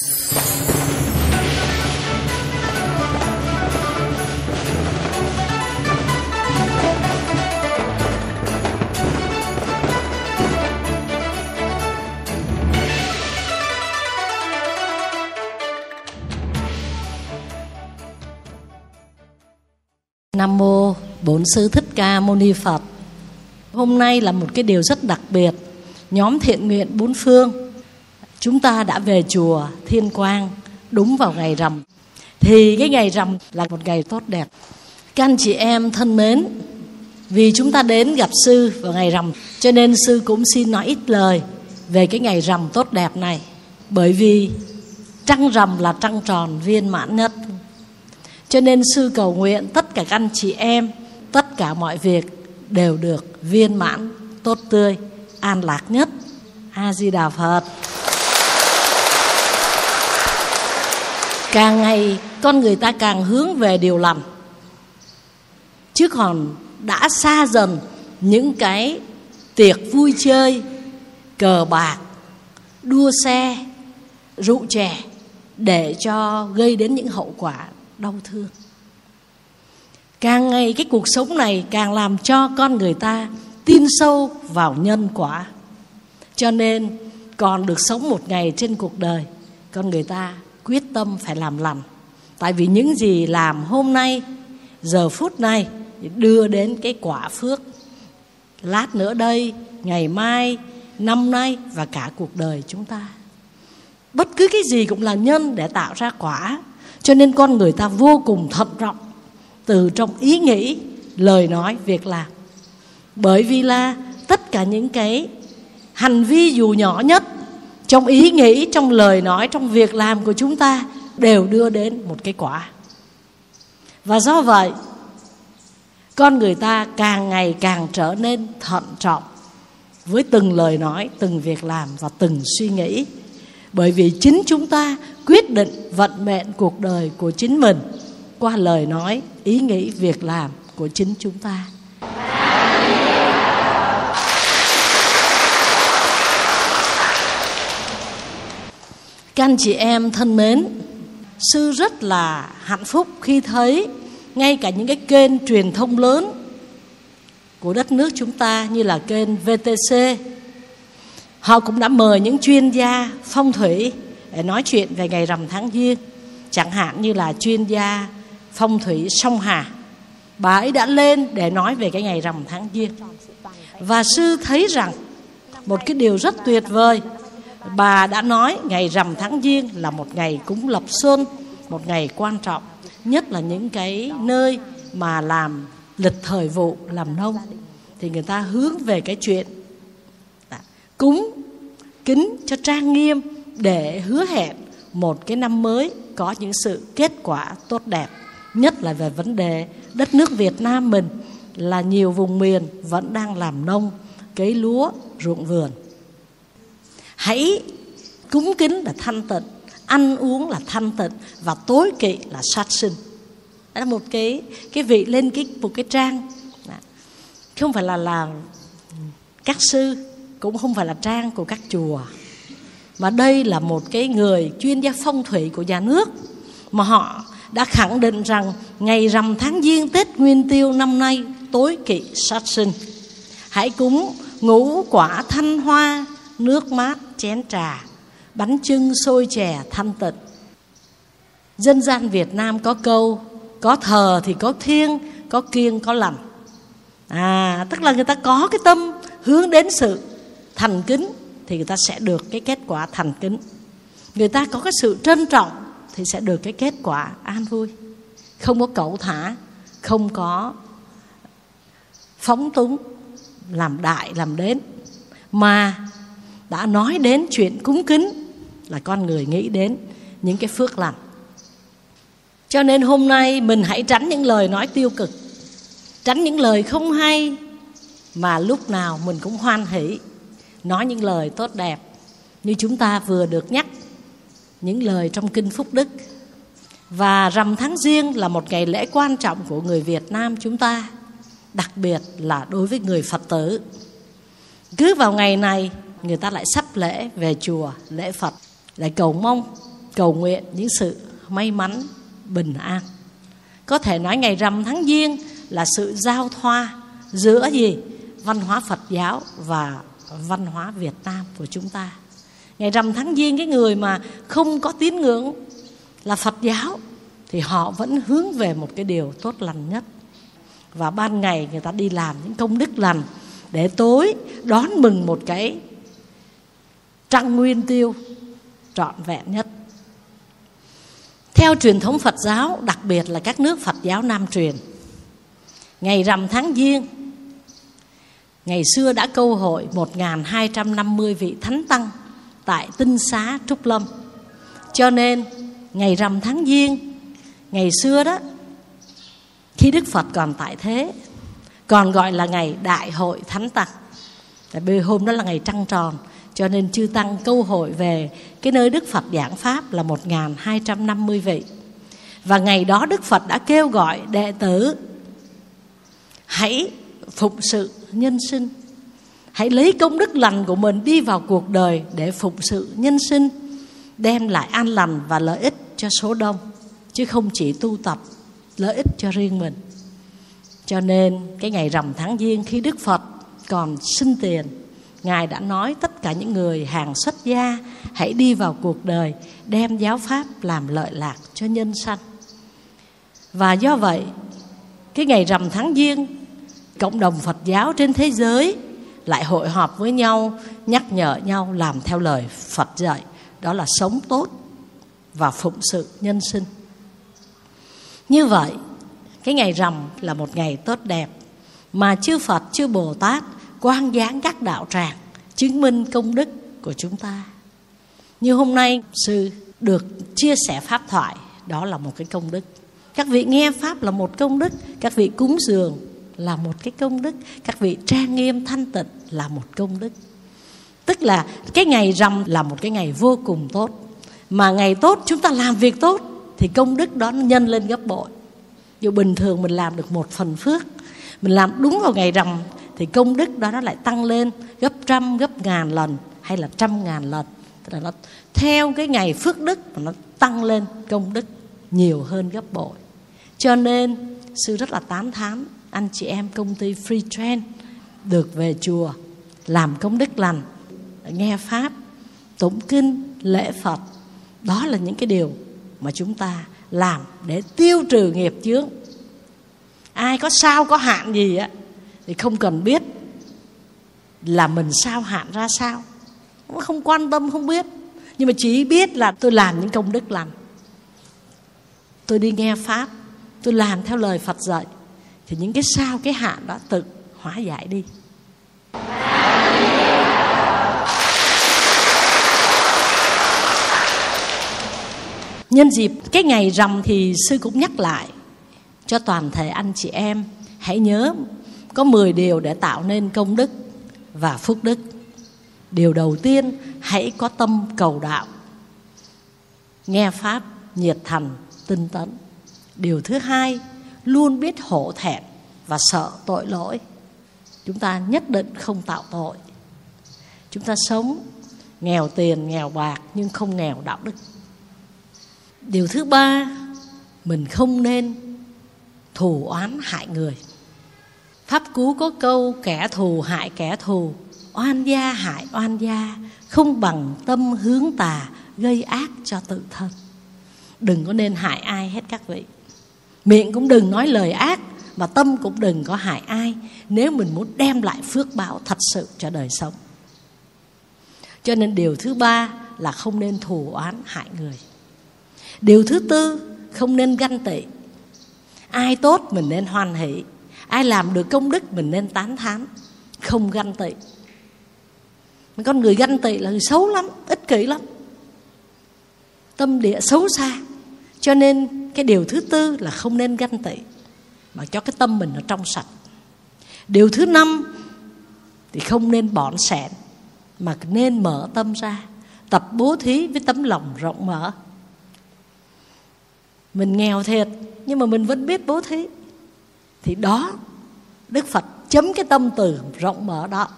Nam mô Bổn sư Thích Ca Mâu Ni Phật. Hôm nay là một cái điều rất đặc biệt. Nhóm thiện nguyện bốn phương chúng ta đã về chùa Thiên Quang đúng vào ngày rằm. Thì cái ngày rằm là một ngày tốt đẹp. Các anh chị em thân mến, vì chúng ta đến gặp sư vào ngày rằm, cho nên sư cũng xin nói ít lời về cái ngày rằm tốt đẹp này. Bởi vì trăng rằm là trăng tròn viên mãn nhất cho nên sư cầu nguyện tất cả các anh chị em, tất cả mọi việc đều được viên mãn, tốt tươi, an lạc nhất. A Di Đà Phật. Càng ngày con người ta càng hướng về điều lành. Chứ còn đã xa dần những cái tiệc vui chơi, cờ bạc, đua xe, rượu chè để cho gây đến những hậu quả đau thương càng ngày cái cuộc sống này càng làm cho con người ta tin sâu vào nhân quả cho nên còn được sống một ngày trên cuộc đời con người ta quyết tâm phải làm lành. Tại vì những gì làm hôm nay, giờ phút này đưa đến cái quả phước. Lát nữa đây, ngày mai, năm nay và cả cuộc đời chúng ta. Bất cứ cái gì cũng là nhân để tạo ra quả. Cho nên con người ta vô cùng thận trọng từ trong ý nghĩ, lời nói, việc làm. Bởi vì là tất cả những cái hành vi dù nhỏ nhất trong ý nghĩ, trong lời nói, trong việc làm của chúng ta đều đưa đến một cái quả. Và do vậy, con người ta càng ngày càng trở nên thận trọng với từng lời nói, từng việc làm và từng suy nghĩ. Bởi vì chính chúng ta quyết định vận mệnh cuộc đời của chính mình qua lời nói, ý nghĩ, việc làm của chính chúng ta. Các anh chị em thân mến, sư rất là hạnh phúc khi thấy ngay cả những cái kênh truyền thông lớn của đất nước chúng ta như là kênh VTC họ cũng đã mời những chuyên gia phong thủy để nói chuyện về ngày rằm tháng giêng, chẳng hạn như là chuyên gia phong thủy sông hà. Bà ấy đã lên để nói về cái ngày rằm tháng giêng. Và sư thấy rằng một cái điều rất tuyệt vời bà đã nói ngày rằm tháng giêng là một ngày cúng lập xuân một ngày quan trọng, nhất là những cái nơi mà làm lịch thời vụ, làm nông. Thì người ta hướng về cái chuyện cúng, kính cho trang nghiêm để hứa hẹn một cái năm mới có những sự kết quả tốt đẹp, nhất là về vấn đề đất nước Việt Nam mình là nhiều vùng miền vẫn đang làm nông, cấy lúa, ruộng vườn hãy cúng kính là thanh tịnh ăn uống là thanh tịnh và tối kỵ là sát sinh. Đó là một cái cái vị lên cái một cái trang. Không phải là là các sư cũng không phải là trang của các chùa. Mà đây là một cái người chuyên gia phong thủy của nhà nước mà họ đã khẳng định rằng ngày rằm tháng giêng Tết Nguyên Tiêu năm nay tối kỵ sát sinh. Hãy cúng ngũ quả thanh hoa, nước mát, chén trà, bánh trưng xôi chè thanh tịnh. Dân gian Việt Nam có câu có thờ thì có thiêng, có kiêng có lành. À, tức là người ta có cái tâm hướng đến sự thành kính thì người ta sẽ được cái kết quả thành kính người ta có cái sự trân trọng thì sẽ được cái kết quả an vui không có cẩu thả không có phóng túng làm đại làm đến mà đã nói đến chuyện cúng kính là con người nghĩ đến những cái phước lành. Cho nên hôm nay mình hãy tránh những lời nói tiêu cực, tránh những lời không hay mà lúc nào mình cũng hoan hỷ, nói những lời tốt đẹp như chúng ta vừa được nhắc, những lời trong kinh phúc đức. Và rằm tháng riêng là một ngày lễ quan trọng của người Việt Nam chúng ta, đặc biệt là đối với người Phật tử. Cứ vào ngày này người ta lại sắp lễ về chùa, lễ Phật, lại cầu mong, cầu nguyện những sự may mắn, bình an. Có thể nói ngày rằm tháng giêng là sự giao thoa giữa gì? Văn hóa phật giáo và văn hóa việt nam của chúng ta. Ngày rằm tháng giêng, cái người mà không có tín ngưỡng là phật giáo, thì họ vẫn hướng về một cái điều tốt lành nhất. Và ban ngày người ta đi làm những công đức lành để tối đón mừng một cái trăng nguyên tiêu, trọn vẹn nhất. Theo truyền thống Phật giáo, đặc biệt là các nước Phật giáo Nam truyền, ngày rằm tháng giêng, ngày xưa đã câu hội 1.250 vị thánh tăng tại tinh xá, Trúc Lâm. Cho nên, ngày rằm tháng giêng, ngày xưa đó, khi Đức Phật còn tại thế, còn gọi là ngày đại hội thánh tăng. Tại vì hôm đó là ngày trăng tròn cho nên chư tăng câu hội về cái nơi Đức Phật giảng pháp là 1250 vị. Và ngày đó Đức Phật đã kêu gọi đệ tử hãy phục sự nhân sinh. Hãy lấy công đức lành của mình đi vào cuộc đời để phục sự nhân sinh, đem lại an lành và lợi ích cho số đông, chứ không chỉ tu tập lợi ích cho riêng mình. Cho nên cái ngày rằm tháng giêng khi Đức Phật còn sinh tiền Ngài đã nói tất cả những người hàng xuất gia hãy đi vào cuộc đời đem giáo pháp làm lợi lạc cho nhân sanh. Và do vậy, cái ngày rằm tháng giêng, cộng đồng Phật giáo trên thế giới lại hội họp với nhau, nhắc nhở nhau làm theo lời Phật dạy, đó là sống tốt và phụng sự nhân sinh. Như vậy, cái ngày rằm là một ngày tốt đẹp mà chư Phật, chư Bồ Tát quan gián các đạo tràng, chứng minh công đức của chúng ta. Như hôm nay, sư được chia sẻ pháp thoại, đó là một cái công đức. Các vị nghe pháp là một công đức, các vị cúng dường là một cái công đức, các vị trang nghiêm thanh tịnh là một công đức. Tức là cái ngày rằm là một cái ngày vô cùng tốt. Mà ngày tốt, chúng ta làm việc tốt, thì công đức đó nhân lên gấp bội. Dù bình thường mình làm được một phần phước, mình làm đúng vào ngày rằm thì công đức đó nó lại tăng lên gấp trăm, gấp ngàn lần hay là trăm ngàn lần. Tức là nó theo cái ngày phước đức mà nó tăng lên công đức nhiều hơn gấp bội. Cho nên, sư rất là tán thán, anh chị em công ty free trend được về chùa làm công đức lành, nghe pháp, tụng kinh, lễ phật. Đó là những cái điều mà chúng ta làm để tiêu trừ nghiệp chướng. Ai có sao có hạn gì á thì không cần biết là mình sao, hạn ra sao. Không quan tâm, không biết. Nhưng mà chỉ biết là tôi làm những công đức lành. Tôi đi nghe pháp, tôi làm theo lời phật dạy. Thì những cái sao, cái hạn đó tự hóa giải đi. Nhân dịp cái ngày rằm thì sư cũng nhắc lại cho toàn thể anh chị em, hãy nhớ có 10 điều để tạo nên công đức và phúc đức. Điều đầu tiên, hãy có tâm cầu đạo. Nghe pháp nhiệt thành, tinh tấn. Điều thứ hai, luôn biết hổ thẹn và sợ tội lỗi. Chúng ta nhất định không tạo tội. Chúng ta sống nghèo tiền, nghèo bạc nhưng không nghèo đạo đức. Điều thứ ba, mình không nên thù oán hại người Pháp cú có câu kẻ thù hại kẻ thù. Oan gia hại oan gia, Không bằng tâm hướng tà, Gây ác cho tự thân. Đừng có nên hại ai hết các vị. Miệng cũng đừng nói lời ác và tâm cũng đừng có hại ai, Nếu mình muốn đem lại phước báo thật sự cho đời sống. Cho nên điều thứ ba là không nên thù oán hại người. Điều thứ tư, không nên ganh tị. Ai tốt mình nên hoan hỷ ai làm được công đức mình nên tán thán, không ganh tị. Con người ganh tị là người xấu lắm, ích kỷ lắm. Tâm địa xấu xa, cho nên cái điều thứ tư là không nên ganh tị, mà cho cái tâm mình nó trong sạch. Điều thứ năm thì không nên bỏn sẻn mà nên mở tâm ra, tập bố thí với tấm lòng rộng mở. Mình nghèo thiệt, nhưng mà mình vẫn biết bố thí thì đó, đức phật chấm cái tâm từ rộng mở đó.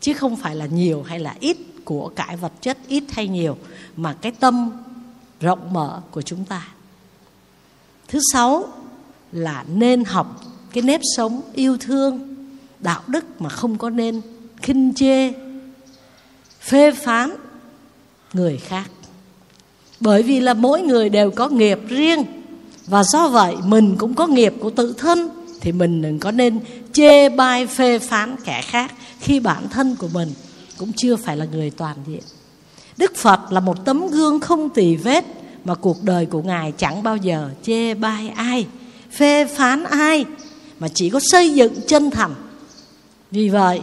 Chứ không phải là nhiều hay là ít của cải vật chất, ít hay nhiều, mà cái tâm rộng mở của chúng ta. Thứ sáu là nên học cái nếp sống yêu thương, đạo đức mà không có nên khinh chê, phê phán người khác. Bởi vì là mỗi người đều có nghiệp riêng, và do vậy mình cũng có nghiệp của tự thân thì mình đừng có nên chê bai phê phán kẻ khác khi bản thân của mình cũng chưa phải là người toàn diện. Đức phật là một tấm gương không tỳ vết mà cuộc đời của ngài chẳng bao giờ chê bai ai, phê phán ai, mà chỉ có xây dựng chân thành. Vì vậy,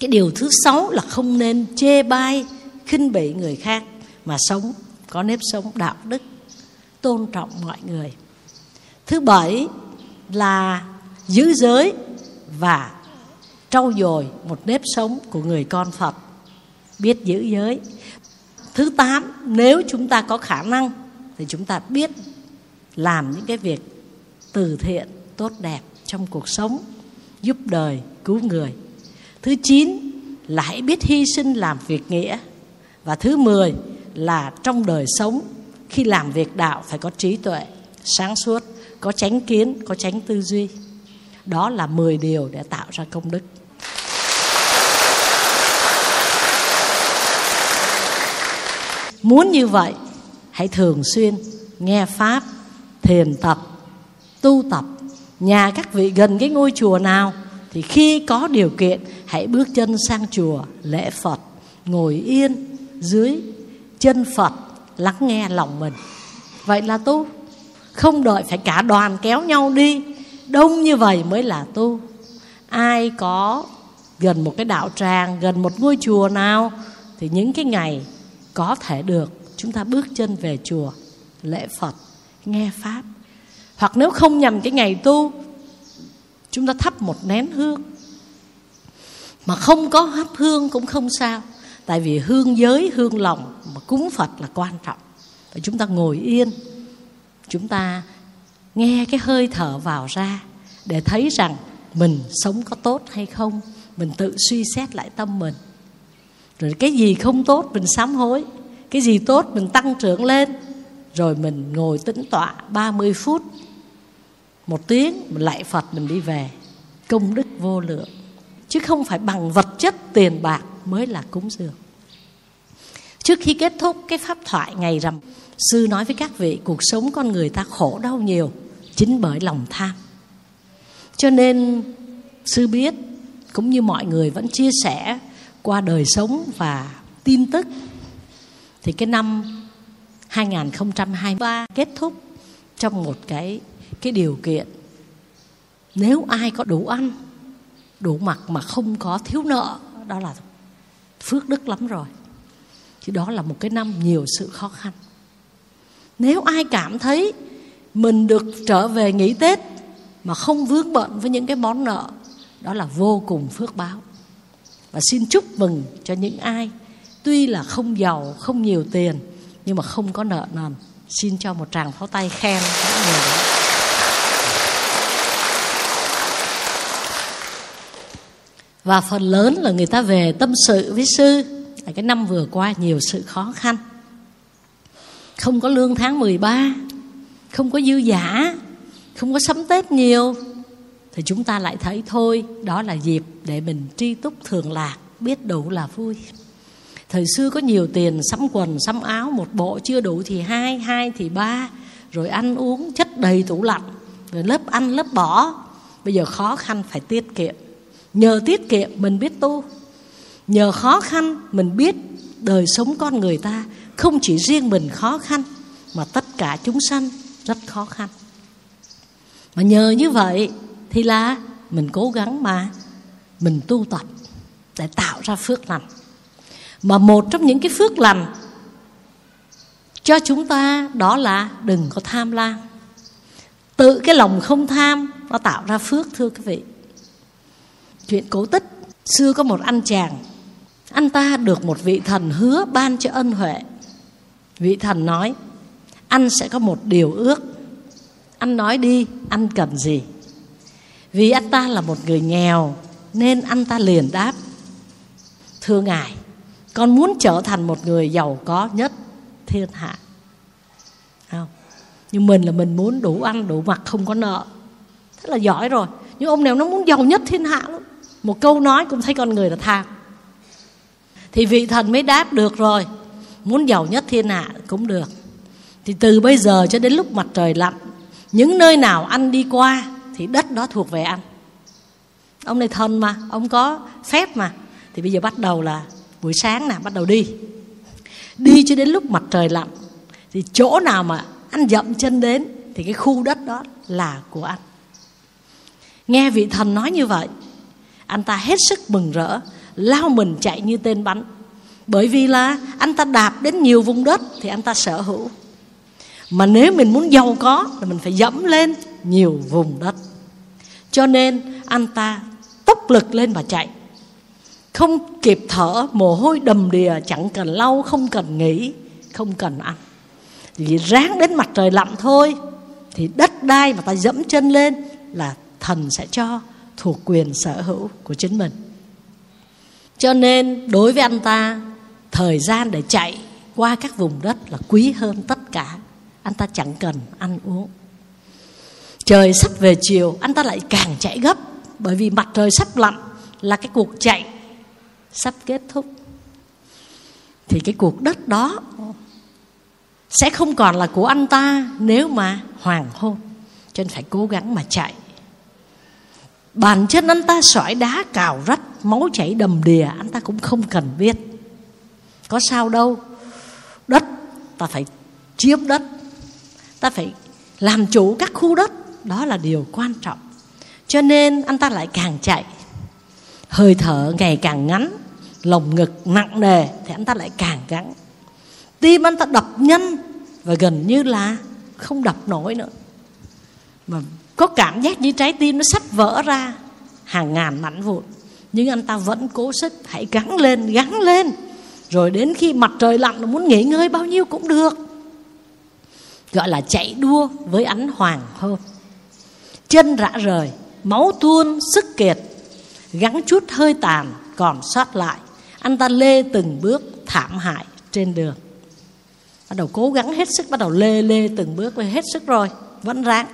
cái điều thứ sáu là không nên chê bai, khinh bỉ người khác mà sống, có nếp sống đạo đức, tôn trọng mọi người. Thứ bảy là giữ giới và trau dồi một nếp sống của người con phật. Biết giữ giới. Thứ tám, nếu chúng ta có khả năng thì chúng ta biết làm những cái việc từ thiện, tốt đẹp trong cuộc sống, giúp đời, cứu người. Thứ chín là hãy biết hy sinh làm việc nghĩa. Và thứ mười là trong đời sống, khi làm việc đạo phải có trí tuệ, sáng suốt có tránh kiến, có tránh tư duy. Đó là 10 điều để tạo ra công đức. Muốn như vậy, hãy thường xuyên nghe pháp, thiền tập, tu tập. Nhà các vị gần cái ngôi chùa nào thì khi có điều kiện, hãy bước chân sang chùa lễ phật, ngồi yên dưới chân phật, lắng nghe lòng mình. Vậy là tu không đợi phải cả đoàn kéo nhau đi, đông như vậy mới là tu. Ai có gần một cái đạo tràng, gần một ngôi chùa nào, thì những cái ngày có thể được, chúng ta bước chân về chùa, lễ phật, nghe pháp. Hoặc nếu không nhằm cái ngày tu, chúng ta thắp một nén hương. Mà không có hấp hương cũng không sao, tại vì hương giới, hương lòng mà cúng phật là quan trọng. Và chúng ta ngồi yên chúng ta nghe cái hơi thở vào ra để thấy rằng mình sống có tốt hay không. Mình tự suy xét lại tâm mình. Rồi cái gì không tốt mình sám hối, cái gì tốt mình tăng trưởng lên. Rồi mình ngồi tĩnh tọa 30 phút, một tiếng mình lại Phật, mình đi về. Công đức vô lượng. Chứ không phải bằng vật chất tiền bạc mới là cúng dường trước khi kết thúc cái pháp thoại ngày rằm, sư nói với các vị, cuộc sống con người ta khổ đau nhiều, chính bởi lòng tham. Cho nên, sư biết, cũng như mọi người vẫn chia sẻ qua đời sống và tin tức, thì cái năm 2023 kết thúc trong một cái cái điều kiện, nếu ai có đủ ăn, đủ mặc mà không có thiếu nợ, đó là phước đức lắm rồi thì đó là một cái năm nhiều sự khó khăn. Nếu ai cảm thấy mình được trở về nghỉ tết mà không vướng bận với những cái món nợ, đó là vô cùng phước báo. Và xin chúc mừng cho những ai, tuy là không giàu, không nhiều tiền, nhưng mà không có nợ nần. Xin cho một tràng pháo tay khen người đó. Và phần lớn là người ta về tâm sự với sư là cái năm vừa qua nhiều sự khó khăn. Không có lương tháng 13 không có dư giả, không có sắm tết nhiều. Thì chúng ta lại thấy thôi, đó là dịp để mình tri túc thường lạc, biết đủ là vui. Thời xưa có nhiều tiền sắm quần, sắm áo, một bộ chưa đủ thì hai hai thì ba, rồi ăn uống chất đầy tủ lạnh, rồi lớp ăn lớp bỏ. Bây giờ khó khăn phải tiết kiệm. Nhờ tiết kiệm mình biết tu nhờ khó khăn mình biết đời sống con người ta không chỉ riêng mình khó khăn, mà tất cả chúng sanh rất khó khăn. Mà nhờ như vậy thì là mình cố gắng mà mình tu tập để tạo ra phước lành. Mà một trong những cái phước lành cho chúng ta đó là đừng có tham lam. Tự cái lòng không tham, nó tạo ra phước, thưa quý vị. Chuyện cổ tích, xưa có một anh chàng anh ta được một vị thần hứa ban cho ân huệ. Vị thần nói, anh sẽ có một điều ước. Anh nói đi, anh cần gì? Vì anh ta là một người nghèo, nên anh ta liền đáp, thưa ngài, con muốn trở thành một người giàu có nhất thiên hạ. Không? Nhưng mình là mình muốn đủ ăn, đủ mặc, không có nợ. Thế là giỏi rồi. Nhưng ông nào nó muốn giàu nhất thiên hạ lắm. Một câu nói cũng thấy con người là tham thì vị thần mới đáp được rồi. Muốn giàu nhất thiên hạ cũng được. Thì từ bây giờ cho đến lúc mặt trời lặn, những nơi nào anh đi qua thì đất đó thuộc về anh ông này thần mà, ông có phép mà. Thì bây giờ bắt đầu là buổi sáng nè, bắt đầu đi. Đi cho đến lúc mặt trời lặn, thì chỗ nào mà anh dậm chân đến thì cái khu đất đó là của anh nghe vị thần nói như vậy, anh ta hết sức mừng rỡ lao mình chạy như tên bắn. Bởi vì là anh ta đạp đến nhiều vùng đất thì anh ta sở hữu. Mà nếu mình muốn giàu có thì mình phải dẫm lên nhiều vùng đất. Cho nên anh ta tốc lực lên và chạy. Không kịp thở, mồ hôi đầm đìa, chẳng cần lau, không cần nghỉ, không cần ăn. Vì ráng đến mặt trời lặn thôi, thì đất đai mà ta dẫm chân lên là thần sẽ cho thuộc quyền sở hữu của chính mình cho nên đối với anh ta, thời gian để chạy qua các vùng đất là quý hơn tất cả. Anh ta chẳng cần ăn uống. Trời sắp về chiều, anh ta lại càng chạy gấp. Bởi vì mặt trời sắp lặn là cái cuộc chạy sắp kết thúc. Thì cái cuộc đất đó sẽ không còn là của anh ta nếu mà hoàng hôn. Cho nên phải cố gắng mà chạy bàn chất anh ta sỏi đá, cào rách, máu chảy đầm đìa, anh ta cũng không cần biết. Có sao đâu. Đất, ta phải chiếm đất. Ta phải làm chủ các khu đất. Đó là điều quan trọng. Cho nên anh ta lại càng chạy. Hơi thở ngày càng ngắn, lồng ngực nặng nề, thì anh ta lại càng gắng. Tim anh ta đập nhanh và gần như là không đập nổi nữa. Mà có cảm giác như trái tim nó sắp vỡ ra. Hàng ngàn mảnh vụn. Nhưng anh ta vẫn cố sức. Hãy gắng lên gắng lên. Rồi đến khi mặt trời lặn muốn nghỉ ngơi bao nhiêu cũng được. Gọi là chạy đua với ánh hoàng hôn. Chân rã rời, máu tuôn, sức kiệt. Gắn chút hơi tàn, còn sót lại. Anh ta lê từng bước thảm hại trên đường. Bắt đầu cố gắng hết sức, bắt đầu lê lê từng bước hết sức rồi. Vẫn ráng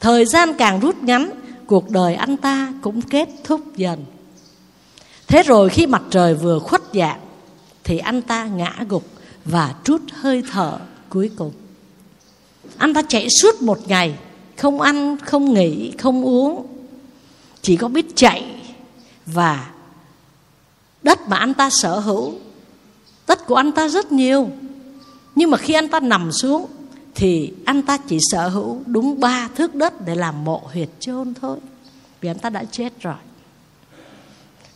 thời gian càng rút ngắn, cuộc đời anh ta cũng kết thúc dần. Thế rồi khi mặt trời vừa khuất dạng, thì anh ta ngã gục và trút hơi thở cuối cùng. Anh ta chạy suốt một ngày, không ăn, không nghỉ, không uống. Chỉ có biết chạy và đất mà anh ta sở hữu. Đất của anh ta rất nhiều. Nhưng mà khi anh ta nằm xuống thì anh ta chỉ sở hữu đúng ba thước đất để làm mộ huyệt chôn thôi, vì anh ta đã chết rồi.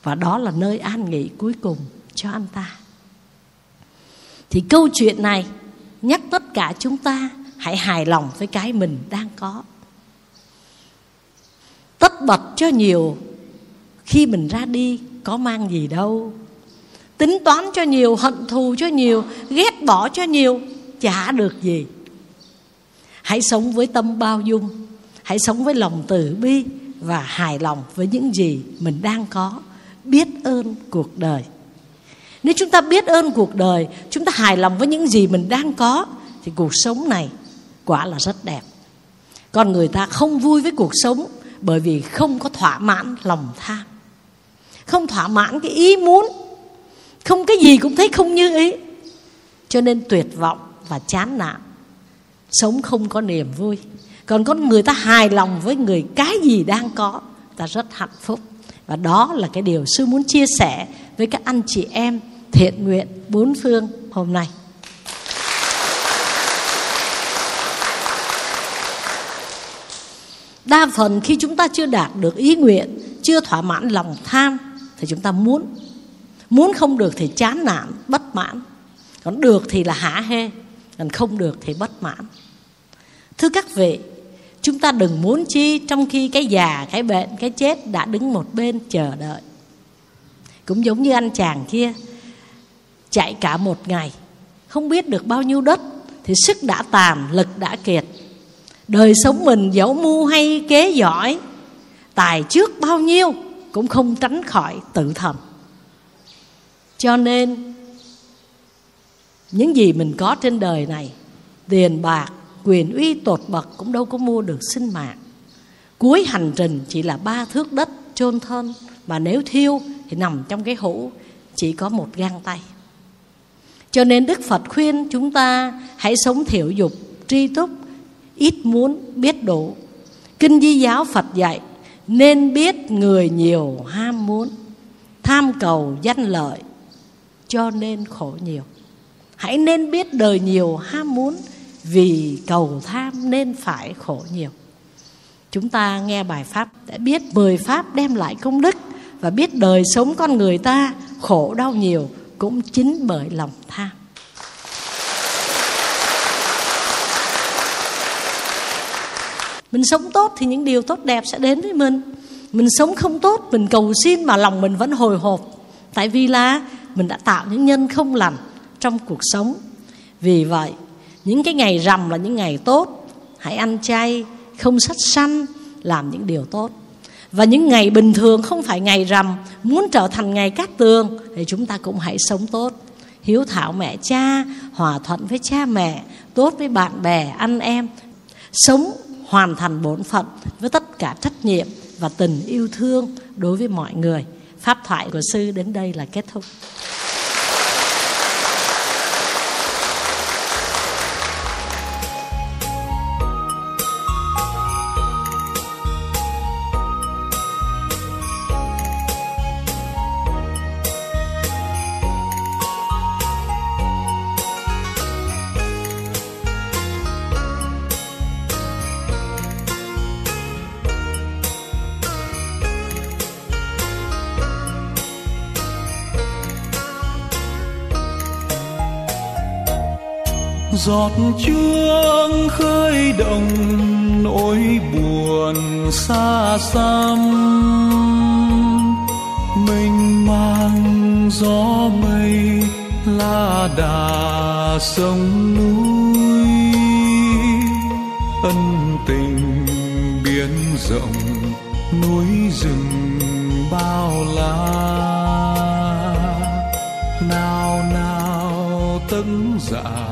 Và đó là nơi an nghỉ cuối cùng cho anh ta. Thì câu chuyện này nhắc tất cả chúng ta hãy hài lòng với cái mình đang có. Tất bật cho nhiều khi mình ra đi có mang gì đâu. Tính toán cho nhiều, hận thù cho nhiều, ghét bỏ cho nhiều, chả được gì hãy sống với tâm bao dung. Hãy sống với lòng từ bi và hài lòng với những gì mình đang có. Biết ơn cuộc đời. Nếu chúng ta biết ơn cuộc đời, chúng ta hài lòng với những gì mình đang có, thì cuộc sống này quả là rất đẹp. Con người ta không vui với cuộc sống bởi vì không có thỏa mãn lòng tham. Không thỏa mãn cái ý muốn. Không cái gì cũng thấy không như ý. Cho nên tuyệt vọng và chán nản sống không có niềm vui. Còn con người ta hài lòng với người cái gì đang có, ta rất hạnh phúc. Và đó là cái điều sư muốn chia sẻ với các anh chị em thiện nguyện bốn phương hôm nay. Đa phần khi chúng ta chưa đạt được ý nguyện, chưa thỏa mãn lòng tham, thì chúng ta muốn. Muốn không được thì chán nản, bất mãn. Còn được thì là hả hê còn không được thì bất mãn thưa các vị, chúng ta đừng muốn chi trong khi cái già, cái bệnh, cái chết đã đứng một bên chờ đợi. Cũng giống như anh chàng kia, chạy cả một ngày, không biết được bao nhiêu đất, thì sức đã tàn, lực đã kiệt. Đời sống mình dẫu mưu hay kế giỏi, tài trước bao nhiêu cũng không tránh khỏi tự thầm cho nên, những gì mình có trên đời này, tiền bạc quyền uy tột bậc cũng đâu có mua được sinh mạng. Cuối hành trình chỉ là ba thước đất chôn thân, mà nếu thiêu thì nằm trong cái hũ, chỉ có một gang tay. Cho nên đức phật khuyên chúng ta hãy sống thiểu dục, tri túc ít muốn biết đủ. Kinh di giáo phật dạy, nên biết người nhiều ham muốn, tham cầu danh lợi, cho nên khổ nhiều. Hãy nên biết đời nhiều ham muốn vì cầu tham nên phải khổ nhiều. Chúng ta nghe bài pháp đã biết mười pháp đem lại công đức và biết đời sống con người ta khổ đau nhiều cũng chính bởi lòng tham. Mình sống tốt thì những điều tốt đẹp sẽ đến với mình. Mình sống không tốt, mình cầu xin mà lòng mình vẫn hồi hộp. Tại vì là mình đã tạo những nhân không lành trong cuộc sống. Vì vậy những cái ngày rằm là những ngày tốt. Hãy ăn chay, không sát sanh làm những điều tốt. Và những ngày bình thường không phải ngày rằm, muốn trở thành ngày cát tường thì chúng ta cũng hãy sống tốt. Hiếu thảo mẹ cha, hòa thuận với cha mẹ, tốt với bạn bè, anh em. Sống hoàn thành bổn phận với tất cả trách nhiệm và tình yêu thương đối với mọi người. Pháp thoại của sư đến đây là kết thúc. Giọt chuông khơi động nỗi buồn xa xăm. Mình mang gió mây la đà sông núi. Ân tình biển rộng núi rừng bao la. Nào nào, tấn dạng